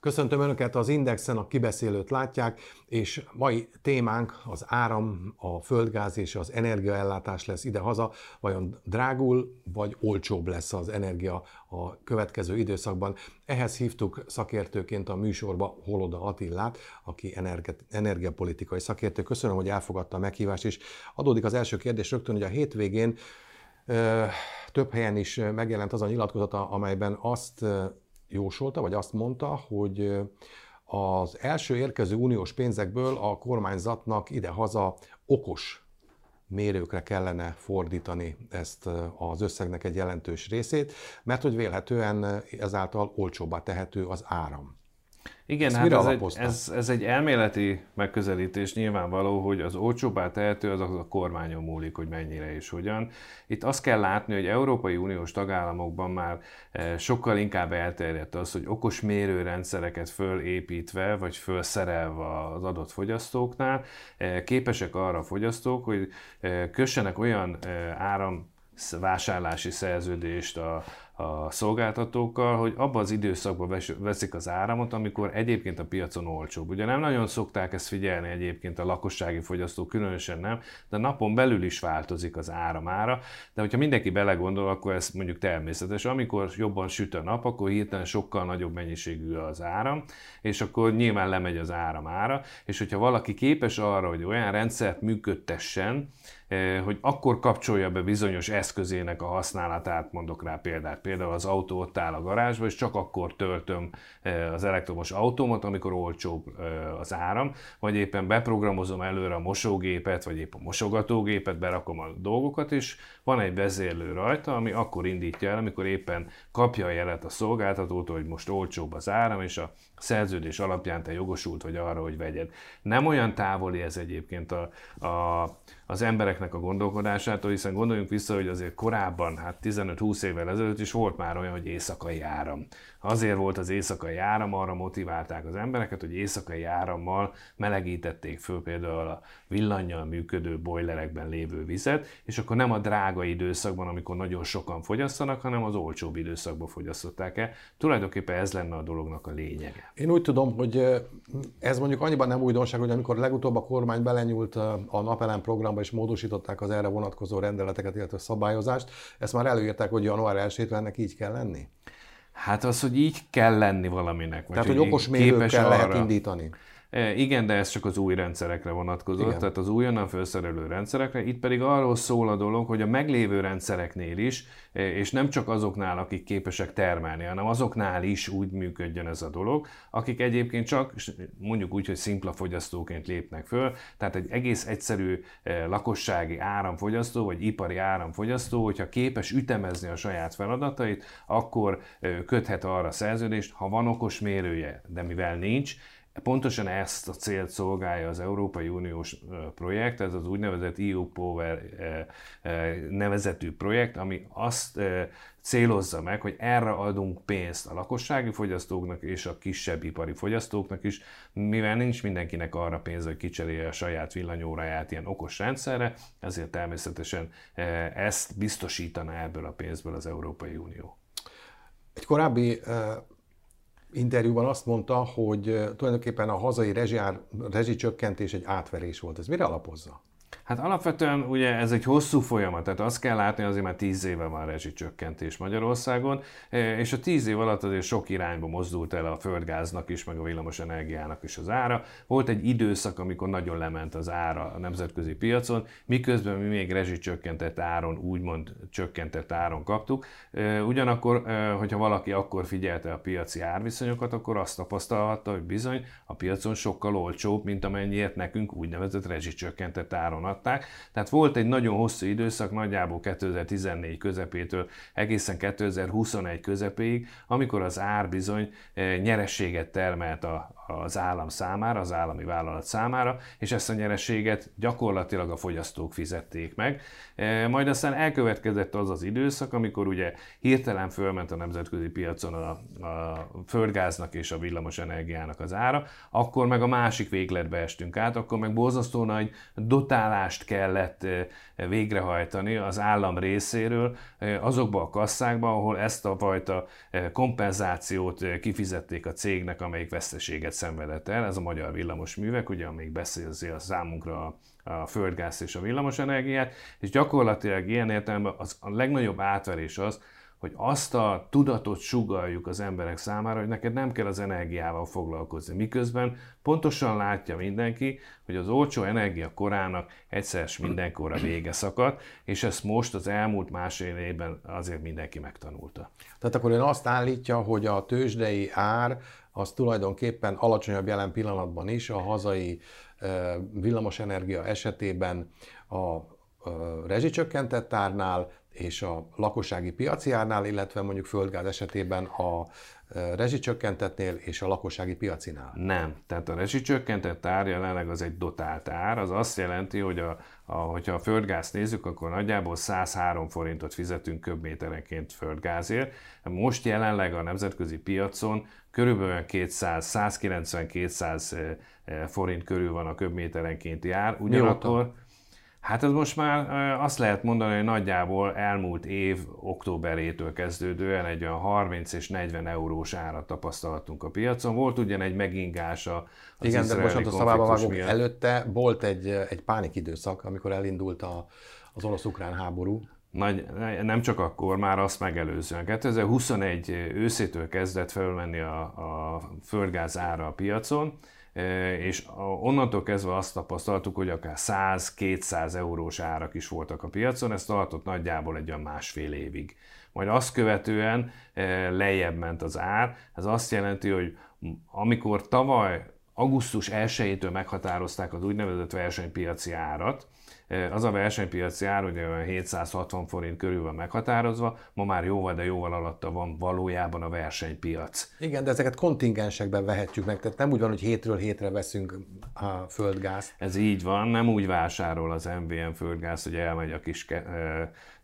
Köszöntöm Önöket az Indexen, a kibeszélőt látják, és mai témánk az áram, a földgáz és az energiaellátás lesz ide-haza. Vajon drágul vagy olcsóbb lesz az energia a következő időszakban? Ehhez hívtuk szakértőként a műsorba Holoda Attillát, aki energiapolitikai szakértő. Köszönöm, hogy elfogadta a meghívást, és adódik az első kérdés rögtön, hogy a hétvégén több helyen is megjelent az a nyilatkozata, amelyben azt jósolta, vagy azt mondta, hogy az első érkező uniós pénzekből a kormányzatnak ide-haza okos mérőkre kellene fordítani ezt az összegnek egy jelentős részét, mert hogy vélhetően ezáltal olcsóbbá tehető az áram. Igen, hát ez egy, ez, ez egy elméleti megközelítés nyilvánvaló, hogy az olcsóbbá tehető az a kormányon múlik, hogy mennyire és hogyan. Itt azt kell látni, hogy Európai Uniós tagállamokban már eh, sokkal inkább elterjedt az, hogy okos mérőrendszereket fölépítve vagy fölszerelve az adott fogyasztóknál eh, képesek arra a fogyasztók, hogy eh, kössenek olyan áram vásárlási szerződést a, a szolgáltatókkal, hogy abban az időszakban veszik az áramot, amikor egyébként a piacon olcsóbb. Ugye nem nagyon szokták ezt figyelni egyébként a lakossági fogyasztók, különösen nem, de napon belül is változik az áramára, de hogyha mindenki belegondol, akkor ez mondjuk természetes. Amikor jobban süt a nap, akkor hirtelen sokkal nagyobb mennyiségű az áram, és akkor nyilván lemegy az áramára, és hogyha valaki képes arra, hogy olyan rendszert működtessen, Eh, hogy akkor kapcsolja be bizonyos eszközének a használatát, mondok rá példát. Például az autó ott áll a garázsba, és csak akkor töltöm eh, az elektromos autómat, amikor olcsóbb eh, az áram, vagy éppen beprogramozom előre a mosógépet, vagy épp a mosogatógépet, berakom a dolgokat, és van egy vezérlő rajta, ami akkor indítja el, amikor éppen kapja a jelet a szolgáltatótól, hogy most olcsóbb az áram, és a szerződés alapján te jogosult vagy arra, hogy vegyed. Nem olyan távoli ez egyébként a, a, az embereknek a gondolkodásától, hiszen gondoljunk vissza, hogy azért korábban, hát 15-20 évvel ezelőtt is volt már olyan, hogy éjszakai áram. Azért volt az éjszakai áram, arra motiválták az embereket, hogy éjszakai árammal melegítették föl például a villanyjal működő bojlerekben lévő vizet, és akkor nem a drága időszakban, amikor nagyon sokan fogyasztanak, hanem az olcsóbb időszakban fogyasztották el. Tulajdonképpen ez lenne a dolognak a lényege. Én úgy tudom, hogy ez mondjuk annyiban nem újdonság, hogy amikor legutóbb a kormány belenyúlt a napelem programba és módosították az erre vonatkozó rendeleteket, illetve szabályozást, ezt már előírták, hogy január 1 ennek így kell lenni? Hát az, hogy így kell lenni valaminek. Tehát, hogy, hogy okos mérőkkel lehet indítani. E, igen, de ez csak az új rendszerekre vonatkozott, Igen. tehát az újonnan felszerelő rendszerekre. Itt pedig arról szól a dolog, hogy a meglévő rendszereknél is, e, és nem csak azoknál, akik képesek termelni, hanem azoknál is úgy működjön ez a dolog, akik egyébként csak mondjuk úgy, hogy szimpla fogyasztóként lépnek föl, tehát egy egész egyszerű e, lakossági áramfogyasztó, vagy ipari áramfogyasztó, hogyha képes ütemezni a saját feladatait, akkor köthet arra szerződést, ha van okos mérője, de mivel nincs, Pontosan ezt a célt szolgálja az Európai Uniós projekt, ez az úgynevezett EU Power nevezetű projekt, ami azt célozza meg, hogy erre adunk pénzt a lakossági fogyasztóknak és a kisebb ipari fogyasztóknak is, mivel nincs mindenkinek arra pénz, hogy kicserélje a saját villanyóráját ilyen okos rendszerre, ezért természetesen ezt biztosítana ebből a pénzből az Európai Unió. Egy korábbi interjúban azt mondta, hogy tulajdonképpen a hazai rezsiár, rezsicsökkentés egy átverés volt. Ez mire alapozza? Hát alapvetően ugye ez egy hosszú folyamat, tehát azt kell látni, azért már tíz éve van rezsicsökkentés Magyarországon, e, és a tíz év alatt azért sok irányba mozdult el a földgáznak is, meg a villamos energiának is az ára. Volt egy időszak, amikor nagyon lement az ára a nemzetközi piacon, miközben mi még rezsicsökkentett áron, úgymond csökkentett áron kaptuk. E, ugyanakkor, e, hogyha valaki akkor figyelte a piaci árviszonyokat, akkor azt tapasztalhatta, hogy bizony a piacon sokkal olcsóbb, mint amennyiért nekünk úgynevezett rezsicsökkentett áron adták. Tehát volt egy nagyon hosszú időszak, nagyjából 2014 közepétől egészen 2021 közepéig, amikor az ár bizony eh, nyerességet termelt a, az állam számára, az állami vállalat számára, és ezt a nyereséget gyakorlatilag a fogyasztók fizették meg. E, majd aztán elkövetkezett az az időszak, amikor ugye hirtelen fölment a nemzetközi piacon a, a földgáznak és a villamos energiának az ára, akkor meg a másik végletbe estünk át, akkor meg borzasztó nagy dotálást kellett e, végrehajtani az állam részéről azokba a kasszákba, ahol ezt a fajta kompenzációt kifizették a cégnek, amelyik veszteséget szenvedett el, ez a magyar villamos művek, ugye, amelyik beszélzi a számunkra a a földgáz és a villamos energiát, és gyakorlatilag ilyen értelemben az, a legnagyobb átverés az, hogy azt a tudatot sugaljuk az emberek számára, hogy neked nem kell az energiával foglalkozni. Miközben pontosan látja mindenki, hogy az olcsó energia korának egyszer mindenkorra vége szakadt, és ezt most az elmúlt másfél évben azért mindenki megtanulta. Tehát akkor ön azt állítja, hogy a tőzsdei ár az tulajdonképpen alacsonyabb jelen pillanatban is a hazai villamosenergia esetében a rezsicsökkentett árnál és a lakossági piaci árnál, illetve mondjuk földgáz esetében a rezsicsökkentetnél és a lakossági piacinál? Nem. Tehát a rezsicsökkentett ár jelenleg az egy dotált ár, az azt jelenti, hogy a, a, hogyha a földgázt nézzük, akkor nagyjából 103 forintot fizetünk köbméterenként földgázért. Most jelenleg a nemzetközi piacon körülbelül 200, 190-200 forint körül van a köbméterenkénti ár. Ugyanakkor Mióta? Hát ez most már azt lehet mondani, hogy nagyjából elmúlt év októberétől kezdődően egy olyan 30 és 40 eurós árat tapasztaltunk a piacon. Volt ugyan egy megingása az Igen, de bocsánat, a szabába vágok, miatt. előtte volt egy, egy pánik időszak, amikor elindult a, az orosz-ukrán háború. Nagy, nem csak akkor, már azt megelőzően. 2021 őszétől kezdett felmenni a, a földgáz ára a piacon, és onnantól kezdve azt tapasztaltuk, hogy akár 100-200 eurós árak is voltak a piacon, ez tartott nagyjából egy olyan másfél évig. Majd azt követően lejjebb ment az ár, ez azt jelenti, hogy amikor tavaly augusztus 1-től meghatározták az úgynevezett versenypiaci árat, az a versenypiaci ár ugye 760 forint körül van meghatározva, ma már jóval, de jóval alatta van valójában a versenypiac. Igen, de ezeket kontingensekben vehetjük meg, tehát nem úgy van, hogy hétről hétre veszünk a földgázt. Ez így van, nem úgy vásárol az MVM földgáz, hogy elmegy a kis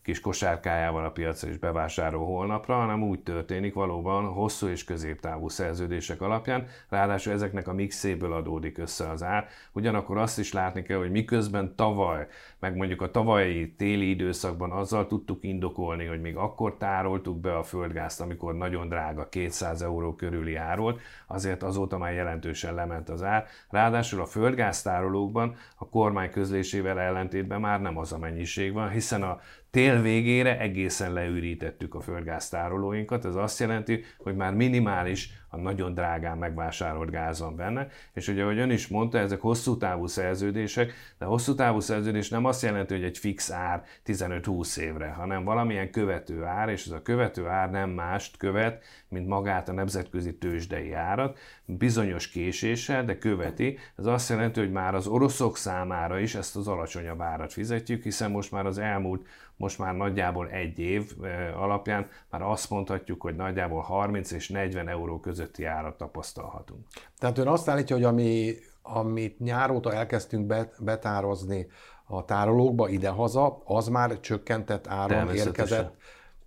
kis kosárkájával a piacra és bevásárol holnapra, hanem úgy történik valóban hosszú és középtávú szerződések alapján, ráadásul ezeknek a mixéből adódik össze az ár. Ugyanakkor azt is látni kell, hogy miközben tavaly, meg mondjuk a tavalyi téli időszakban azzal tudtuk indokolni, hogy még akkor tároltuk be a földgázt, amikor nagyon drága 200 euró körüli ár volt, azért azóta már jelentősen lement az ár. Ráadásul a földgáztárolókban a kormány közlésével ellentétben már nem az a mennyiség van, hiszen a tél végére egészen leürítettük a földgáztárolóinkat. Ez azt jelenti, hogy már minimális a nagyon drágán megvásárolt gáz benne, és ugye, ahogy ön is mondta, ezek hosszú távú szerződések, de hosszú távú szerződés nem azt jelenti, hogy egy fix ár 15-20 évre, hanem valamilyen követő ár, és ez a követő ár nem mást követ, mint magát a nemzetközi tőzsdei árat, bizonyos késéssel, de követi. Ez azt jelenti, hogy már az oroszok számára is ezt az alacsonyabb árat fizetjük, hiszen most már az elmúlt most már nagyjából egy év alapján már azt mondhatjuk, hogy nagyjából 30 és 40 euró közötti árat tapasztalhatunk. Tehát ön azt állítja, hogy ami, amit nyáróta elkezdtünk betározni a tárolókba idehaza, az már csökkentett áron érkezett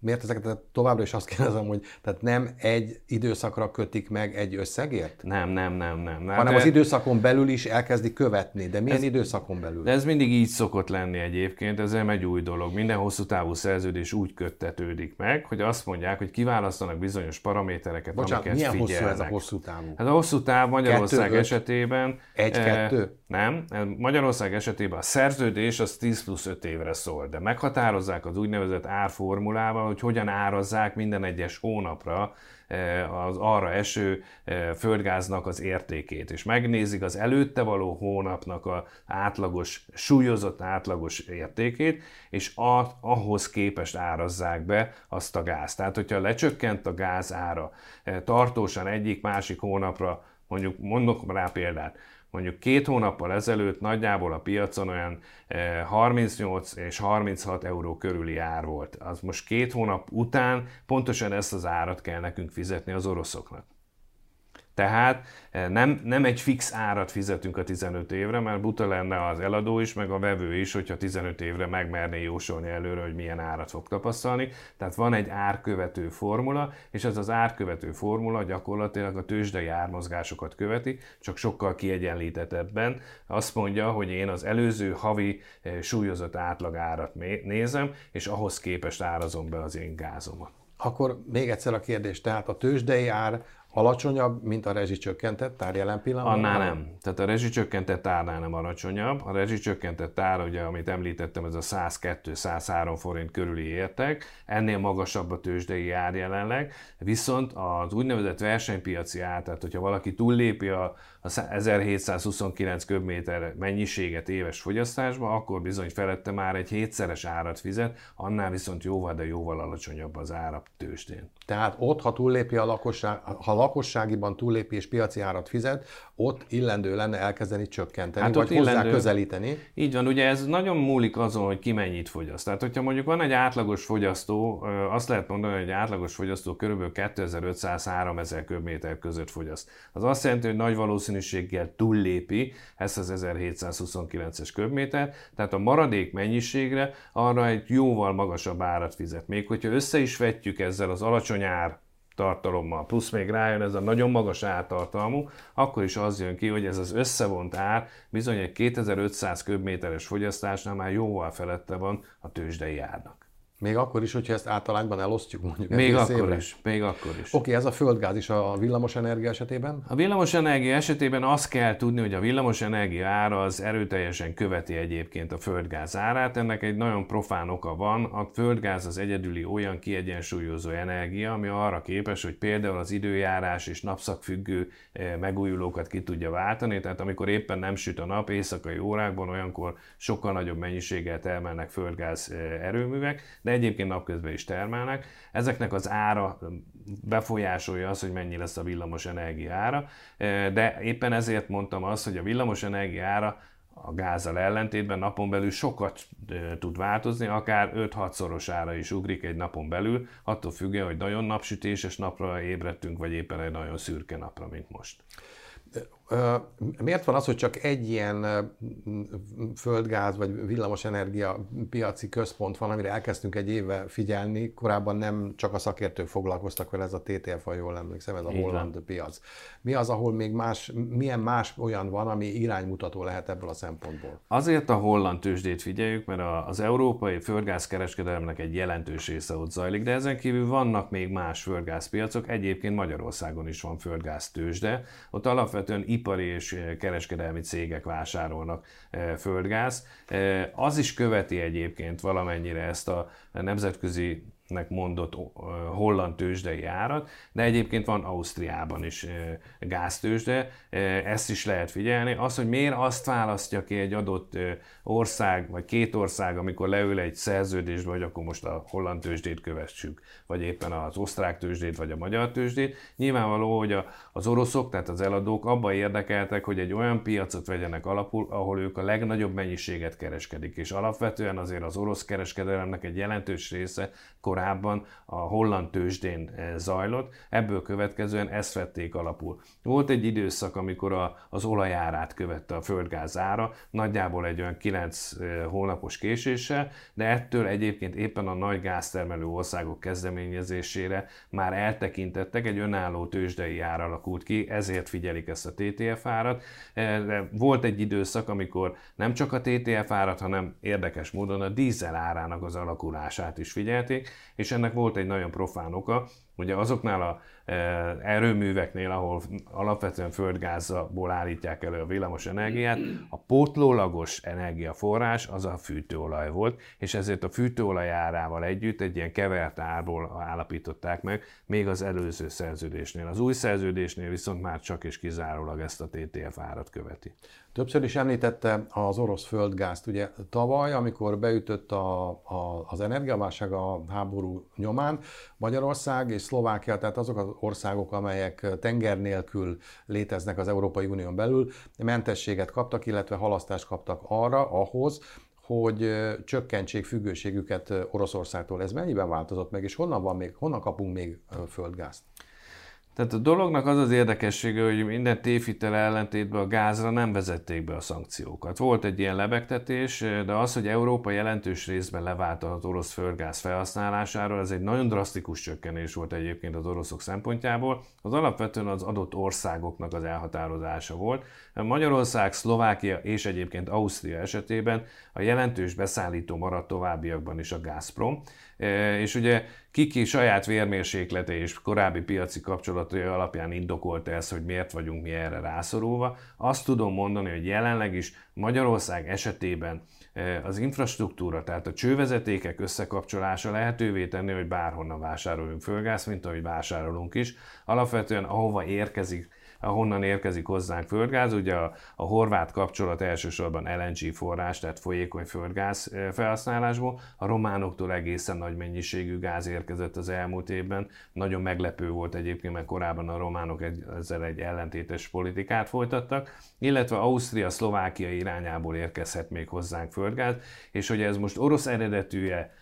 miért ezeket továbbra is azt kérdezem, hogy tehát nem egy időszakra kötik meg egy összegért? Nem, nem, nem, nem. nem Hanem de... az időszakon belül is elkezdik követni, de milyen ez, időszakon belül? De ez mindig így szokott lenni egyébként, ez nem egy új dolog. Minden hosszú távú szerződés úgy köttetődik meg, hogy azt mondják, hogy kiválasztanak bizonyos paramétereket, Bocsánat, amiket milyen figyelnek. hosszú ez a hosszú távú? Hát a hosszú táv Magyarország kettő, esetében... Egy-kettő? Eh, nem, Magyarország esetében a szerződés az 10 plusz 5 évre szól, de meghatározzák az úgynevezett árformulával, hogy hogyan árazzák minden egyes hónapra eh, az arra eső eh, földgáznak az értékét, és megnézik az előtte való hónapnak a átlagos, súlyozott átlagos értékét, és ahhoz képest árazzák be azt a gázt. Tehát, hogyha lecsökkent a gáz ára eh, tartósan egyik-másik hónapra, mondjuk mondok rá példát, mondjuk két hónappal ezelőtt nagyjából a piacon olyan 38 eh, és 36 euró körüli ár volt. Az most két hónap után pontosan ezt az árat kell nekünk fizetni az oroszoknak. Tehát eh, nem, nem egy fix árat fizetünk a 15 évre, mert buta lenne az eladó is, meg a vevő is, hogyha 15 évre megmerné jósolni előre, hogy milyen árat fog tapasztalni. Tehát van egy árkövető formula, és ez az árkövető formula gyakorlatilag a tőzsdei ármozgásokat követi, csak sokkal kiegyenlítettebben. Azt mondja, hogy én az előző havi eh, súlyozott átlag árat nézem, és ahhoz képest árazom be az én gázomat. Akkor még egyszer a kérdés, tehát a tőzsdei ár alacsonyabb, mint a rezsicsökkentett ár jelen pillanatban? Annál nem. Tehát a rezsicsökkentett árnál nem alacsonyabb. A rezsicsökkentett ár, ugye, amit említettem, ez a 102-103 forint körüli értek, ennél magasabb a tőzsdei ár jelenleg, viszont az úgynevezett versenypiaci ár, tehát hogyha valaki túllépi a, a 1729 köbméter mennyiséget éves fogyasztásba, akkor bizony felette már egy hétszeres árat fizet, annál viszont jóval, de jóval alacsonyabb az ára tőzsdén. Tehát ott, ha túllépi a lakosság, ha lakosságiban túllépi és piaci árat fizet, ott illendő lenne elkezdeni csökkenteni, hát vagy hozzá illendő. közelíteni. Így van, ugye ez nagyon múlik azon, hogy ki mennyit fogyaszt. Tehát, hogyha mondjuk van egy átlagos fogyasztó, azt lehet mondani, hogy egy átlagos fogyasztó kb. 2500-3000 köbméter között fogyaszt. Az azt jelenti, hogy nagy valószínűséggel túllépi ezt az 1729-es köbméter, tehát a maradék mennyiségre arra egy jóval magasabb árat fizet. Még hogyha össze is vetjük ezzel az alacsony ár tartalommal, plusz még rájön ez a nagyon magas ártartalmú, akkor is az jön ki, hogy ez az összevont ár bizony egy 2500 köbméteres fogyasztásnál már jóval felette van a tőzsdei árnak. Még akkor is, hogyha ezt általányban elosztjuk mondjuk Még akkor évre. is, még akkor is. Oké, okay, ez a földgáz is a villamosenergia esetében? A villamosenergia esetében azt kell tudni, hogy a villamosenergia ára az erőteljesen követi egyébként a földgáz árát. Ennek egy nagyon profán oka van. A földgáz az egyedüli olyan kiegyensúlyozó energia, ami arra képes, hogy például az időjárás és napszakfüggő eh, megújulókat ki tudja váltani. Tehát amikor éppen nem süt a nap éjszakai órákban, olyankor sokkal nagyobb mennyiséggel termelnek földgáz eh, erőművek de egyébként napközben is termelnek. Ezeknek az ára befolyásolja az, hogy mennyi lesz a villamos energia ára, de éppen ezért mondtam azt, hogy a villamos energia ára a gázzal ellentétben napon belül sokat tud változni, akár 5-6 szorosára is ugrik egy napon belül, attól függően, hogy nagyon napsütéses napra ébredtünk, vagy éppen egy nagyon szürke napra, mint most. Miért van az, hogy csak egy ilyen földgáz vagy villamosenergia piaci központ van, amire elkezdtünk egy éve figyelni, korábban nem csak a szakértők foglalkoztak vele, ez a TTF, ha jól emlékszem, ez a Így holland van. piac. Mi az, ahol még más, milyen más olyan van, ami iránymutató lehet ebből a szempontból? Azért a holland tőzsdét figyeljük, mert az európai földgázkereskedelemnek egy jelentős része ott zajlik, de ezen kívül vannak még más földgázpiacok, egyébként Magyarországon is van földgáz tőzsde, ott alapvetően ipari és eh, kereskedelmi cégek vásárolnak eh, földgáz. Eh, az is követi egyébként valamennyire ezt a nemzetközi nek mondott holland tőzsdei árat, de egyébként van Ausztriában is gáztőzsde, ezt is lehet figyelni. Az, hogy miért azt választja ki egy adott ország, vagy két ország, amikor leül egy szerződésbe, vagy akkor most a holland tőzsdét kövessük, vagy éppen az osztrák tőzsdét, vagy a magyar tőzsdét. Nyilvánvaló, hogy az oroszok, tehát az eladók abban érdekeltek, hogy egy olyan piacot vegyenek alapul, ahol ők a legnagyobb mennyiséget kereskedik, és alapvetően azért az orosz kereskedelemnek egy jelentős része korábban a holland tőzsdén eh, zajlott, ebből következően ezt vették alapul. Volt egy időszak, amikor a, az olajárát követte a földgáz ára, nagyjából egy olyan 9 eh, hónapos késéssel, de ettől egyébként éppen a nagy gáztermelő országok kezdeményezésére már eltekintettek, egy önálló tőzsdei ár alakult ki, ezért figyelik ezt a TTF árat. Volt egy időszak, amikor nem csak a TTF árat, hanem érdekes módon a dízel árának az alakulását is figyelték, és ennek volt egy nagyon profán oka, Ugye azoknál a erőműveknél, ahol alapvetően földgázból állítják elő a villamos energiát, a pótlólagos energiaforrás az a fűtőolaj volt, és ezért a fűtőolaj árával együtt egy ilyen kevert árból állapították meg, még az előző szerződésnél. Az új szerződésnél viszont már csak és kizárólag ezt a TTF árat követi. Többször is említette az orosz földgázt. Ugye tavaly, amikor beütött a, a, az energiaválság a háború nyomán, Magyarország és Szlovákia, tehát azok az országok, amelyek tenger nélkül léteznek az Európai Unión belül, mentességet kaptak, illetve halasztást kaptak arra, ahhoz, hogy csökkentsék függőségüket Oroszországtól. Ez mennyiben változott meg, és honnan, van még, honnan kapunk még földgázt? Tehát a dolognak az az érdekessége, hogy minden tévhitel ellentétben a gázra nem vezették be a szankciókat. Volt egy ilyen lebegtetés, de az, hogy Európa jelentős részben leválta az orosz földgáz felhasználásáról, ez egy nagyon drasztikus csökkenés volt egyébként az oroszok szempontjából. Az alapvetően az adott országoknak az elhatározása volt. Magyarország, Szlovákia és egyébként Ausztria esetében a jelentős beszállító maradt továbbiakban is a Gazprom. És ugye Kiki saját vérmérséklete és korábbi piaci kapcsolatai alapján indokolta ezt, hogy miért vagyunk mi erre rászorulva. Azt tudom mondani, hogy jelenleg is Magyarország esetében az infrastruktúra, tehát a csővezetékek összekapcsolása lehetővé tenni, hogy bárhonnan vásároljunk földgáz, mint ahogy vásárolunk is. Alapvetően ahova érkezik ahonnan érkezik hozzánk földgáz. Ugye a, a horvát kapcsolat elsősorban LNG forrás, tehát folyékony földgáz felhasználásból. A románoktól egészen nagy mennyiségű gáz érkezett az elmúlt évben. Nagyon meglepő volt egyébként, mert korábban a románok egy, ezzel egy ellentétes politikát folytattak, illetve Ausztria, Szlovákia irányából érkezhet még hozzánk földgáz, és hogy ez most orosz eredetűje,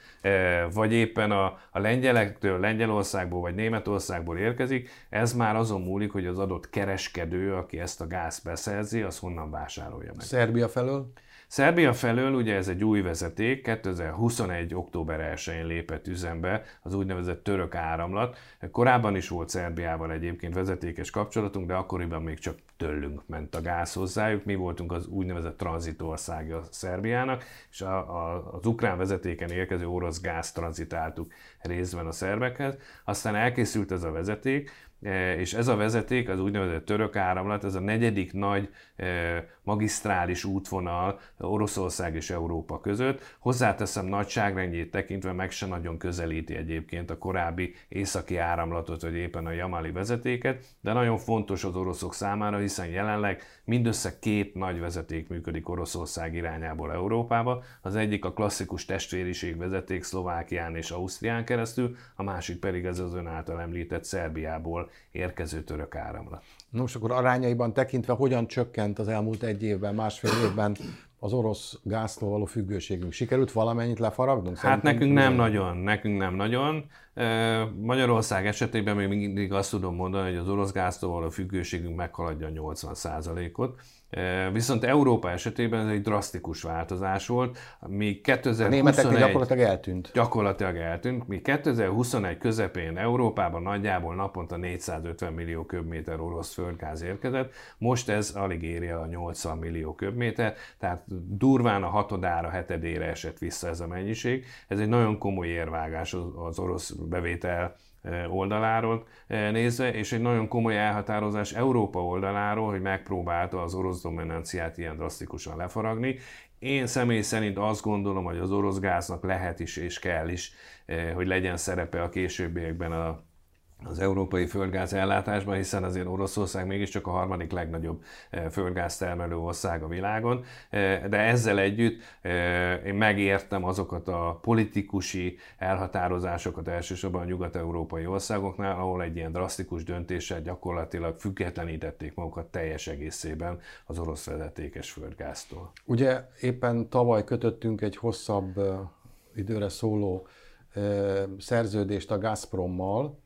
vagy éppen a, a lengyelektől, Lengyelországból vagy Németországból érkezik, ez már azon múlik, hogy az adott kereskedő, aki ezt a gáz beszerzi, az honnan vásárolja meg. Szerbia felől? Szerbia felől ugye ez egy új vezeték, 2021. október 1-én lépett üzembe az úgynevezett török áramlat. Korábban is volt Szerbiával egyébként vezetékes kapcsolatunk, de akkoriban még csak tőlünk ment a gáz hozzájuk. Mi voltunk az úgynevezett tranzitországja Szerbiának, és a, a, az ukrán vezetéken érkező orosz gáz tranzitáltuk részben a szerbekhez. Aztán elkészült ez a vezeték, és ez a vezeték, az úgynevezett török áramlat, ez a negyedik nagy e, magisztrális útvonal Oroszország és Európa között. Hozzáteszem nagyságrendjét tekintve meg se nagyon közelíti egyébként a korábbi északi áramlatot, vagy éppen a Jamali vezetéket, de nagyon fontos az oroszok számára, hiszen jelenleg mindössze két nagy vezeték működik Oroszország irányából Európába. Az egyik a klasszikus testvériség vezeték Szlovákián és Ausztrián keresztül, a másik pedig ez az ön által említett Szerbiából érkező török áramlat. Nos, akkor arányaiban tekintve hogyan csökkent az elmúlt egy évben, másfél évben az orosz gáztól való függőségünk? Sikerült valamennyit lefaragnunk? Hát nekünk nem nagyon, nekünk nem nagyon. Magyarország esetében még mindig azt tudom mondani, hogy az orosz gáztól való függőségünk meghaladja a 80%-ot. Viszont Európa esetében ez egy drasztikus változás volt, mi 2021... A gyakorlatilag eltűnt. Gyakorlatilag eltűnt. Mi 2021 közepén Európában nagyjából naponta 450 millió köbméter orosz földgáz érkezett, most ez alig éri a 80 millió köbméter, tehát durván a hatodára, hetedére esett vissza ez a mennyiség. Ez egy nagyon komoly érvágás az orosz bevétel oldaláról nézve, és egy nagyon komoly elhatározás Európa oldaláról, hogy megpróbálta az orosz dominanciát ilyen drasztikusan lefaragni. Én személy szerint azt gondolom, hogy az orosz gáznak lehet is és kell is, hogy legyen szerepe a későbbiekben a az európai földgáz ellátásban, hiszen azért Oroszország mégiscsak a harmadik legnagyobb eh, földgáz termelő ország a világon, eh, de ezzel együtt eh, én megértem azokat a politikusi elhatározásokat elsősorban a nyugat-európai országoknál, ahol egy ilyen drasztikus döntéssel gyakorlatilag függetlenítették magukat teljes egészében az orosz vezetékes földgáztól. Ugye éppen tavaly kötöttünk egy hosszabb időre szóló szerződést a Gazprommal,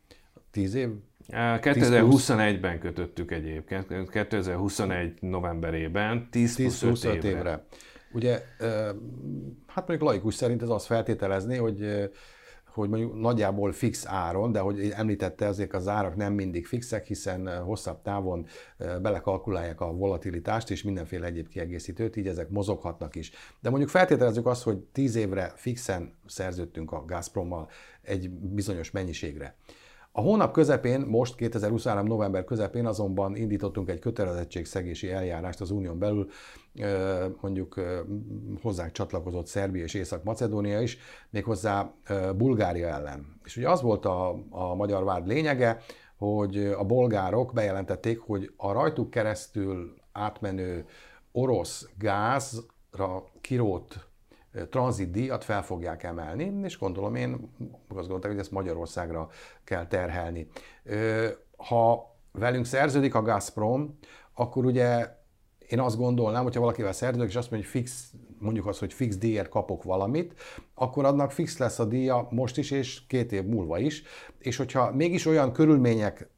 Tíz év? 2021-ben kötöttük egyébként, 2021 novemberében, 10, 10 plusz 5 évre. évre. Ugye, hát mondjuk laikus szerint ez azt feltételezni, hogy hogy mondjuk nagyjából fix áron, de hogy említette, azért az árak nem mindig fixek, hiszen hosszabb távon belekalkulálják a volatilitást és mindenféle egyéb kiegészítőt, így ezek mozoghatnak is. De mondjuk feltételezzük azt, hogy 10 évre fixen szerződtünk a Gazprommal egy bizonyos mennyiségre. A hónap közepén, most 2023. november közepén azonban indítottunk egy kötelezettségszegési eljárást az unión belül, mondjuk hozzánk csatlakozott Szerbia és Észak-Macedónia is, méghozzá Bulgária ellen. És ugye az volt a, a magyar vád lényege, hogy a bolgárok bejelentették, hogy a rajtuk keresztül átmenő orosz gázra kirót tranzitdíjat fel fogják emelni, és gondolom én azt gondoltam, hogy ezt Magyarországra kell terhelni. Ha velünk szerződik a Gazprom, akkor ugye én azt gondolnám, hogyha valakivel szerződök, és azt mondja, hogy fix, mondjuk azt, hogy fix díjért kapok valamit, akkor annak fix lesz a díja most is, és két év múlva is. És hogyha mégis olyan körülmények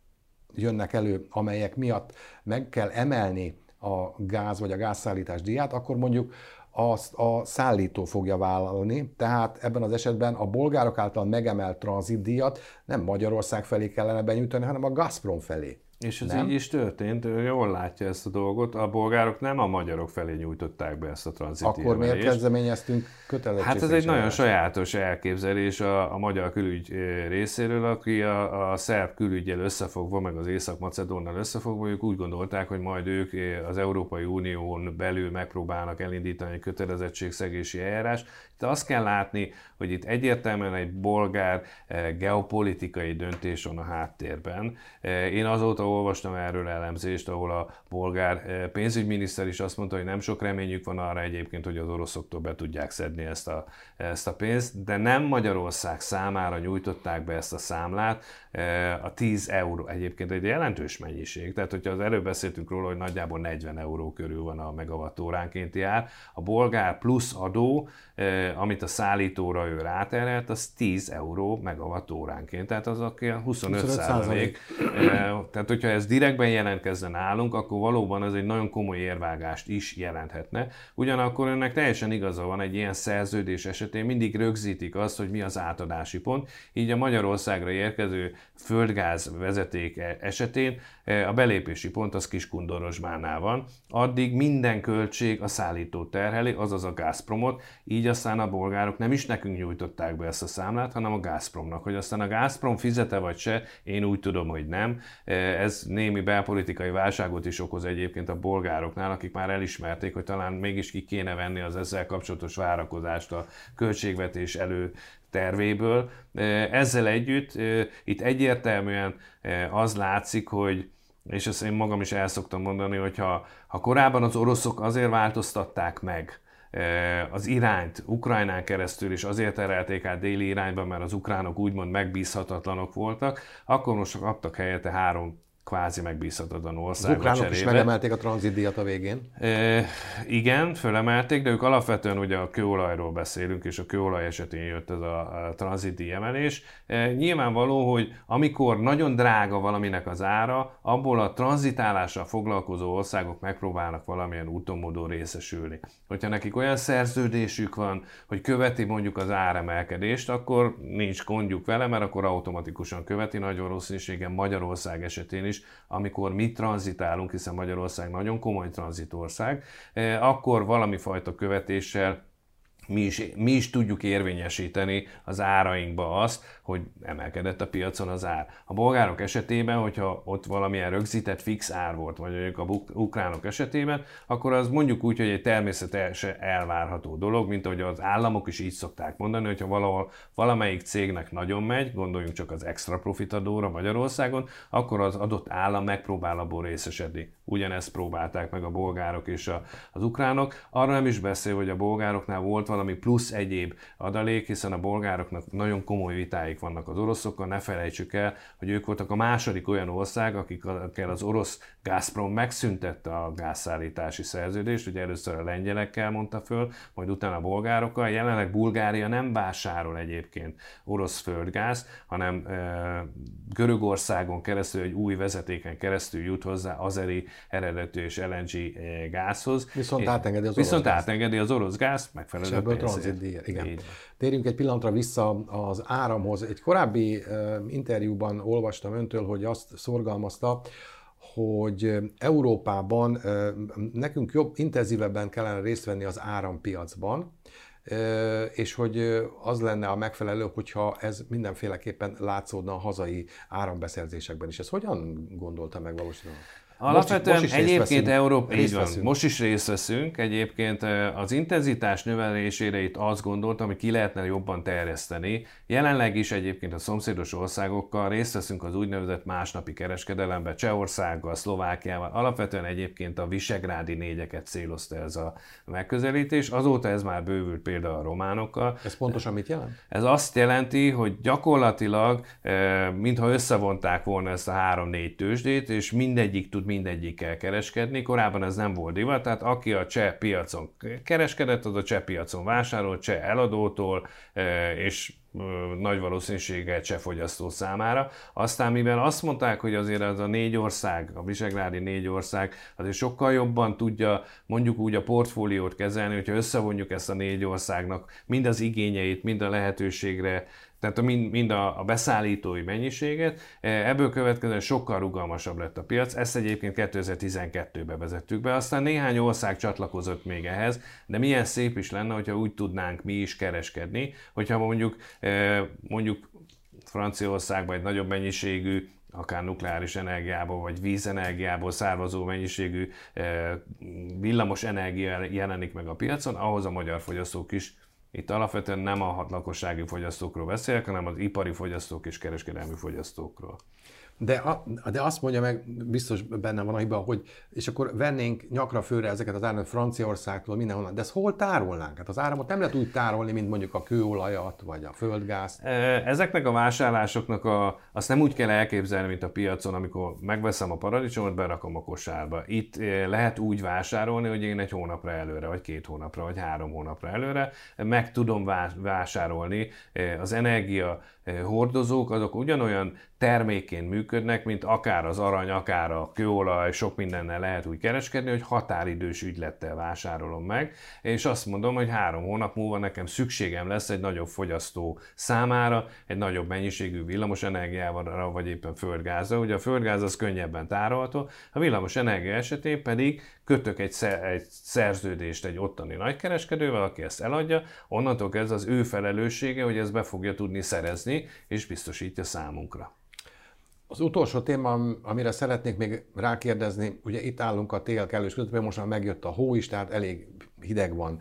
jönnek elő, amelyek miatt meg kell emelni a gáz vagy a gázszállítás díját, akkor mondjuk azt a szállító fogja vállalni, tehát ebben az esetben a bolgárok által megemelt tranzitdíjat nem Magyarország felé kellene benyújtani, hanem a Gazprom felé. És ez nem? így is történt, ő jól látja ezt a dolgot. A bolgárok nem a magyarok felé nyújtották be ezt a tranzit Akkor miért kezdeményeztünk kötelező? Hát ez egy nagyon sajátos elképzelés a, a magyar külügy részéről, aki a, a szerb külügyel összefogva, meg az Észak-Macedónnal összefogva, ők úgy gondolták, hogy majd ők az Európai Unión belül megpróbálnak elindítani egy kötelezettségszegési eljárás. De azt kell látni, hogy itt egyértelműen egy bolgár eh, geopolitikai döntés van a háttérben. Én azóta olvastam erről elemzést, ahol a bolgár eh, pénzügyminiszter is azt mondta, hogy nem sok reményük van arra egyébként, hogy az oroszoktól be tudják szedni ezt a, ezt a pénzt, de nem Magyarország számára nyújtották be ezt a számlát, eh, a 10 euró egyébként egy jelentős mennyiség, tehát hogyha az előbb beszéltünk róla, hogy nagyjából 40 euró körül van a megavatóránkénti ár, a bolgár plusz adó, eh, amit a szállítóra ő ráterelt, az 10 euró megavatóránként, tehát az a 25 százalék. Tehát, hogyha ez direktben jelentkezne nálunk, akkor valóban ez egy nagyon komoly érvágást is jelenthetne. Ugyanakkor önnek teljesen igaza van, egy ilyen szerződés esetén mindig rögzítik azt, hogy mi az átadási pont. Így a Magyarországra érkező földgáz vezeték e- esetén e, a belépési pont az Kiskundorosbánál van. Addig minden költség a szállító terheli, azaz a Gazpromot, így aztán a bolgárok nem is nekünk nyújtották be ezt a számlát, hanem a Gazpromnak. Hogy aztán a Gazprom fizete vagy se, én úgy tudom, hogy nem. E, ez némi belpolitikai válságot is okoz egyébként a bolgároknál, akik már elismerték, hogy talán mégis ki kéne venni az ezzel kapcsolatos várakozást a költségvetés elő tervéből. Ezzel együtt itt egyértelműen az látszik, hogy és ezt én magam is el szoktam mondani, hogy ha, ha korábban az oroszok azért változtatták meg az irányt Ukrajnán keresztül, és azért terelték át déli irányba, mert az ukránok úgymond megbízhatatlanok voltak, akkor most kaptak helyette három kvázi megbízhatatlan ország. Az ukránok cserébe. is megemelték a tranzitdíjat a végén. E, igen, fölemelték, de ők alapvetően ugye a kőolajról beszélünk, és a kőolaj esetén jött ez a, a tranzitdíj emelés. E, nyilvánvaló, hogy amikor nagyon drága valaminek az ára, abból a tranzitálással foglalkozó országok megpróbálnak valamilyen úton módon részesülni. Hogyha nekik olyan szerződésük van, hogy követi mondjuk az áremelkedést, akkor nincs gondjuk vele, mert akkor automatikusan követi nagy valószínűséggel Magyarország esetén is amikor mi tranzitálunk, hiszen Magyarország nagyon komoly tranzitország, eh, akkor valami fajta követéssel mi is, mi is tudjuk érvényesíteni az árainkba azt, hogy emelkedett a piacon az ár. A bolgárok esetében, hogyha ott valamilyen rögzített fix ár volt, vagy mondjuk a ukránok esetében, akkor az mondjuk úgy, hogy egy természetesen elvárható dolog, mint ahogy az államok is így szokták mondani, hogyha valahol valamelyik cégnek nagyon megy, gondoljunk csak az extra profit adóra Magyarországon, akkor az adott állam megpróbál abból részesedni. Ugyanezt próbálták meg a bolgárok és a, az ukránok. Arra nem is beszél, hogy a bolgároknál volt valami plusz egyéb adalék, hiszen a bolgároknak nagyon komoly vitáik vannak az oroszokkal. Ne felejtsük el, hogy ők voltak a második olyan ország, akikkel az orosz Gazprom megszüntette a gázszállítási szerződést, ugye először a lengyelekkel mondta föl, majd utána a bolgárokkal. Jelenleg Bulgária nem vásárol egyébként orosz földgáz, hanem e, Görögországon keresztül, egy új vezetéken keresztül jut hozzá azeri eredetű és LNG gázhoz. Viszont átengedi az Viszont gáz. átengedi az orosz gáz megfelelő ebből pénzért. igen. Így. Térjünk egy pillanatra vissza az áramhoz. Egy korábbi uh, interjúban olvastam öntől, hogy azt szorgalmazta, hogy Európában nekünk jobb, intenzívebben kellene részt venni az árampiacban, és hogy az lenne a megfelelő, hogyha ez mindenféleképpen látszódna a hazai árambeszerzésekben is. Ez hogyan gondolta megvalósítani? Alapvetően most, most egyébként Európa, így van, most is részt veszünk. Egyébként az intenzitás növelésére itt azt gondoltam, hogy ki lehetne jobban terjeszteni. Jelenleg is egyébként a szomszédos országokkal részt veszünk az úgynevezett másnapi kereskedelembe, Csehországgal, Szlovákiával. Alapvetően egyébként a visegrádi négyeket célozta ez a megközelítés. Azóta ez már bővült például a románokkal. Ez pontosan mit jelent? Ez azt jelenti, hogy gyakorlatilag mintha összevonták volna ezt a három-négy tőzsdét, és mindegyik tud mindegyikkel kereskedni. Korábban ez nem volt divat, tehát aki a cseh piacon kereskedett, az a cseh piacon vásárolt, cseh eladótól, és nagy valószínűséggel cseh fogyasztó számára. Aztán mivel azt mondták, hogy azért az a négy ország, a visegrádi négy ország azért sokkal jobban tudja mondjuk úgy a portfóliót kezelni, hogyha összevonjuk ezt a négy országnak mind az igényeit, mind a lehetőségre tehát a, mind, mind a, a beszállítói mennyiséget. E, ebből következően sokkal rugalmasabb lett a piac. Ezt egyébként 2012-ben vezettük be, aztán néhány ország csatlakozott még ehhez, de milyen szép is lenne, hogyha úgy tudnánk mi is kereskedni, hogyha mondjuk, e, mondjuk Franciaországban egy nagyobb mennyiségű akár nukleáris energiából vagy vízenergiából származó mennyiségű e, villamos energia jelenik meg a piacon, ahhoz a magyar fogyasztók is itt alapvetően nem a lakossági fogyasztókról beszélek, hanem az ipari fogyasztók és kereskedelmi fogyasztókról. De, a, de azt mondja meg, biztos benne van a hiba, hogy és akkor vennénk nyakra főre ezeket az áramokat Franciaországtól, mindenhonnan, de ezt hol tárolnánk? Hát az áramot nem lehet úgy tárolni, mint mondjuk a kőolajat, vagy a földgáz. Ezeknek a vásárlásoknak a, azt nem úgy kell elképzelni, mint a piacon, amikor megveszem a paradicsomot, berakom a kosárba. Itt lehet úgy vásárolni, hogy én egy hónapra előre, vagy két hónapra, vagy három hónapra előre meg tudom vásárolni az energia hordozók, azok ugyanolyan termékként működnek, mint akár az arany, akár a kőolaj, sok mindennel lehet úgy kereskedni, hogy határidős ügylettel vásárolom meg, és azt mondom, hogy három hónap múlva nekem szükségem lesz egy nagyobb fogyasztó számára, egy nagyobb mennyiségű villamos energiával, vagy éppen földgázra. Ugye a földgáz az könnyebben tárolható, a villamos energia esetén pedig kötök egy, egy szerződést egy ottani nagykereskedővel, aki ezt eladja, onnantól kezdve az ő felelőssége, hogy ezt be fogja tudni szerezni, és biztosítja számunkra. Az utolsó téma, amire szeretnék még rákérdezni, ugye itt állunk a tél kellős között, most már megjött a hó is, tehát elég hideg van.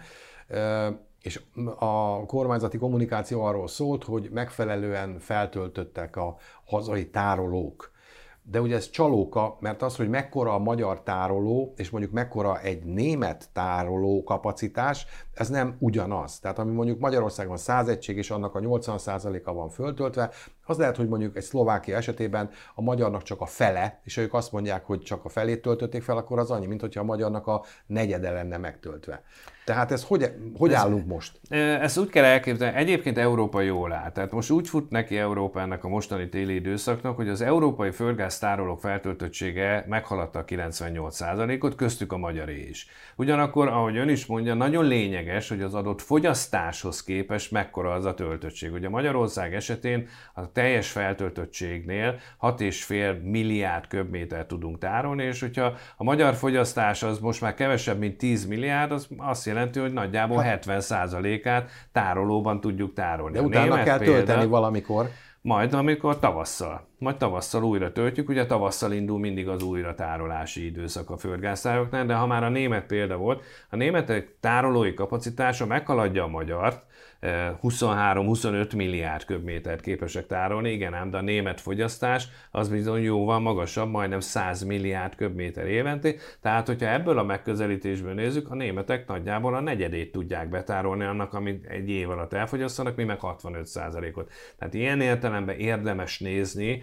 És a kormányzati kommunikáció arról szólt, hogy megfelelően feltöltöttek a hazai tárolók de ugye ez csalóka, mert az, hogy mekkora a magyar tároló, és mondjuk mekkora egy német tároló kapacitás, ez nem ugyanaz. Tehát ami mondjuk Magyarországon 100 egység, és annak a 80%-a van föltöltve, az lehet, hogy mondjuk egy Szlovákia esetében a magyarnak csak a fele, és ők azt mondják, hogy csak a felét töltötték fel, akkor az annyi, mint hogyha a magyarnak a negyede lenne megtöltve. Tehát ez hogy, hogy ez, állunk most? Ezt úgy kell elképzelni, egyébként Európa jól áll. Tehát most úgy fut neki Európa ennek a mostani téli időszaknak, hogy az európai földgáztárolók feltöltöttsége meghaladta a 98%-ot, köztük a magyaré is. Ugyanakkor, ahogy ön is mondja, nagyon lényeges, hogy az adott fogyasztáshoz képest mekkora az a töltöttség. Ugye Magyarország esetén a teljes feltöltöttségnél 6,5 milliárd köbméter tudunk tárolni, és hogyha a magyar fogyasztás az most már kevesebb, mint 10 milliárd, az azt jelenti, hogy nagyjából hát, 70%-át tárolóban tudjuk tárolni. De utána kell példa, tölteni valamikor. Majd amikor tavasszal. Majd tavasszal újra töltjük, ugye tavasszal indul mindig az újra tárolási időszak a földgáztároknál, de ha már a német példa volt, a németek tárolói kapacitása meghaladja a magyart, 23-25 milliárd köbmétert képesek tárolni, igen ám, de a német fogyasztás az bizony jóval magasabb, majdnem 100 milliárd köbméter évente, tehát hogyha ebből a megközelítésből nézzük, a németek nagyjából a negyedét tudják betárolni annak, amit egy év alatt elfogyasztanak, mi meg 65%-ot. Tehát ilyen értelemben érdemes nézni,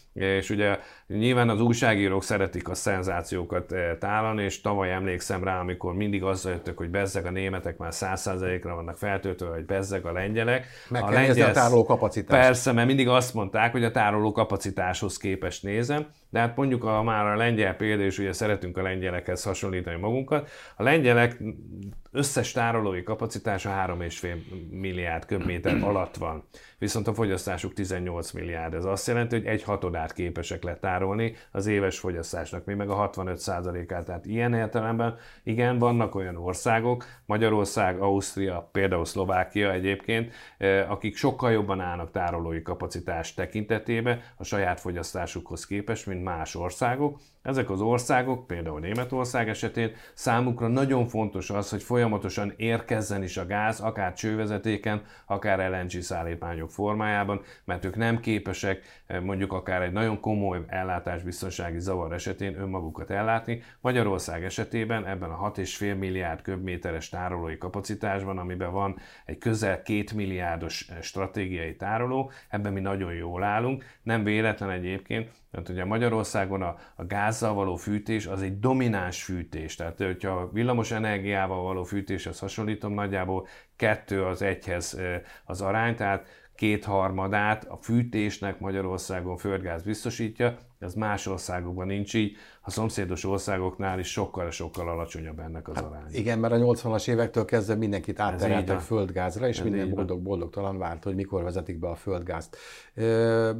és ugye nyilván az újságírók szeretik a szenzációkat eh, tálani, és tavaly emlékszem rá, amikor mindig azzal jöttök, hogy bezzeg a németek már 100%-ra vannak feltöltve, vagy bezzeg a lengyelek. Meg a lengyel... a tároló kapacitást. Persze, mert mindig azt mondták, hogy a tároló kapacitáshoz képest nézem, de hát mondjuk a, már a lengyel példa, és ugye szeretünk a lengyelekhez hasonlítani magunkat, a lengyelek összes tárolói kapacitása 3,5 milliárd köbméter alatt van, viszont a fogyasztásuk 18 milliárd. Ez azt jelenti, hogy egy hatodát képesek letárolni az éves fogyasztásnak, mi meg a 65%-át. Tehát ilyen értelemben igen, vannak olyan országok, Magyarország, Ausztria, például Szlovákia egyébként, eh, akik sokkal jobban állnak tárolói kapacitás tekintetében a saját fogyasztásukhoz képest, mint más országok, ezek az országok, például Németország esetén számukra nagyon fontos az, hogy folyamatosan érkezzen is a gáz, akár csővezetéken, akár LNG szállítmányok formájában, mert ők nem képesek eh, mondjuk akár egy nagyon komoly ellátásbiztonsági zavar esetén önmagukat ellátni. Magyarország esetében ebben a 6,5 milliárd köbméteres tárolói kapacitásban, amiben van egy közel 2 milliárdos eh, stratégiai tároló, ebben mi nagyon jól állunk. Nem véletlen egyébként, mert ugye Magyarországon a, a gázzal való fűtés az egy domináns fűtés. Tehát, hogyha villamos energiával való fűtéshez hasonlítom, nagyjából kettő az egyhez az arány, tehát kétharmadát a fűtésnek Magyarországon földgáz biztosítja, ez más országokban nincs így, a szomszédos országoknál is sokkal-sokkal alacsonyabb ennek az hát aránya. Igen, mert a 80-as évektől kezdve mindenkit áttereltek földgázra, és ez minden boldog-boldogtalan várt, hogy mikor vezetik be a földgázt.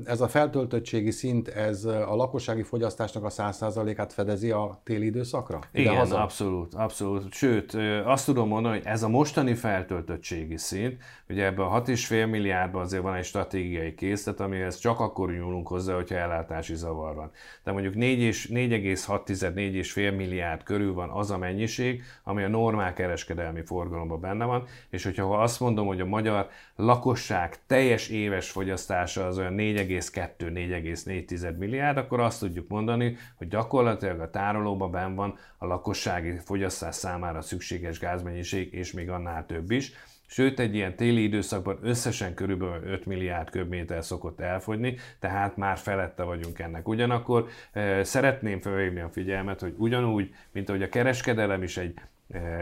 Ez a feltöltöttségi szint, ez a lakossági fogyasztásnak a 100%-át fedezi a téli időszakra? Igen, haza? abszolút, abszolút. Sőt, azt tudom mondani, hogy ez a mostani feltöltöttségi szint, ugye ebben a 6,5 milliárdban azért van egy stratégiai készlet, amihez csak akkor nyúlunk hozzá, hogyha ellátási zavar van. De mondjuk 4,6-4,5 milliárd körül van az a mennyiség, ami a normál kereskedelmi forgalomban benne van, és hogyha azt mondom, hogy a magyar lakosság teljes éves fogyasztása az olyan 4,2-4,4 milliárd, akkor azt tudjuk mondani, hogy gyakorlatilag a tárolóban benn van a lakossági fogyasztás számára szükséges gázmennyiség, és még annál több is. Sőt, egy ilyen téli időszakban összesen körülbelül 5 milliárd köbméter szokott elfogyni, tehát már felette vagyunk ennek. Ugyanakkor e, szeretném felhívni a figyelmet, hogy ugyanúgy, mint ahogy a kereskedelem is egy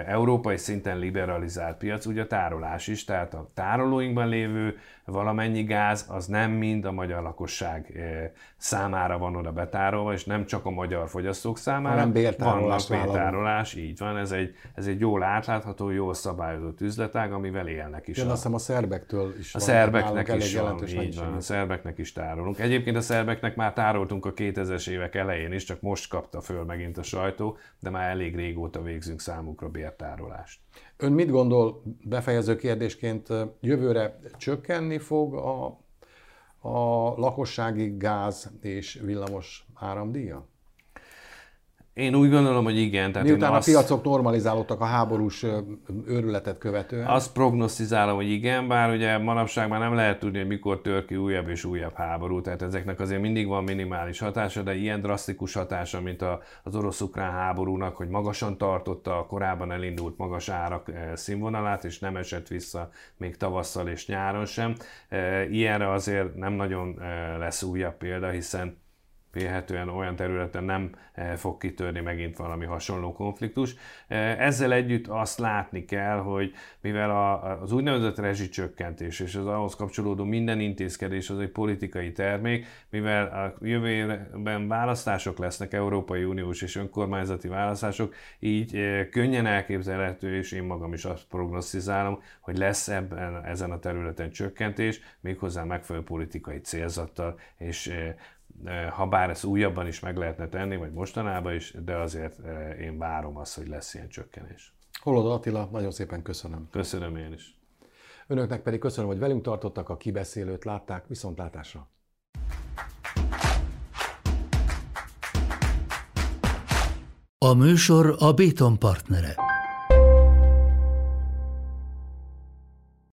európai szinten liberalizált piac, ugye a tárolás is, tehát a tárolóinkban lévő valamennyi gáz az nem mind a magyar lakosság számára van oda betárolva, és nem csak a magyar fogyasztók számára. Nem bértárolás. Vannak bértárolás, így van, ez egy, ez egy jól átlátható, jól szabályozott üzletág, amivel élnek is. Én azt hiszem a szerbektől is A szerbeknek is van, így van, a szerbeknek is tárolunk. Egyébként a szerbeknek már tároltunk a 2000-es évek elején is, csak most kapta föl megint a sajtó, de már elég régóta végzünk számukra bértárolást. Ön mit gondol, befejező kérdésként, jövőre csökkenni fog a, a lakossági gáz és villamos áramdíja? Én úgy gondolom, hogy igen. Tehát Miután a azt, piacok normalizálódtak a háborús őrületet követően. Azt prognosztizálom, hogy igen, bár ugye manapság már nem lehet tudni, hogy mikor tör ki újabb és újabb háború, tehát ezeknek azért mindig van minimális hatása, de ilyen drasztikus hatása, mint a, az orosz-ukrán háborúnak, hogy magasan tartotta a korábban elindult magas árak színvonalát, és nem esett vissza még tavasszal és nyáron sem. Ilyenre azért nem nagyon lesz újabb példa, hiszen vélhetően olyan területen nem eh, fog kitörni megint valami hasonló konfliktus. Eh, ezzel együtt azt látni kell, hogy mivel az úgynevezett rezsicsökkentés és az ahhoz kapcsolódó minden intézkedés az egy politikai termék, mivel a jövőben választások lesznek, Európai Uniós és önkormányzati választások, így eh, könnyen elképzelhető, és én magam is azt prognosztizálom, hogy lesz ebben ezen a területen csökkentés, méghozzá megfelelő politikai célzattal, és ha bár ezt újabban is meg lehetne tenni, vagy mostanában is, de azért én várom azt, hogy lesz ilyen csökkenés. Holoda Attila, nagyon szépen köszönöm. Köszönöm én is. Önöknek pedig köszönöm, hogy velünk tartottak, a kibeszélőt látták, viszontlátásra. A műsor a Béton partnere.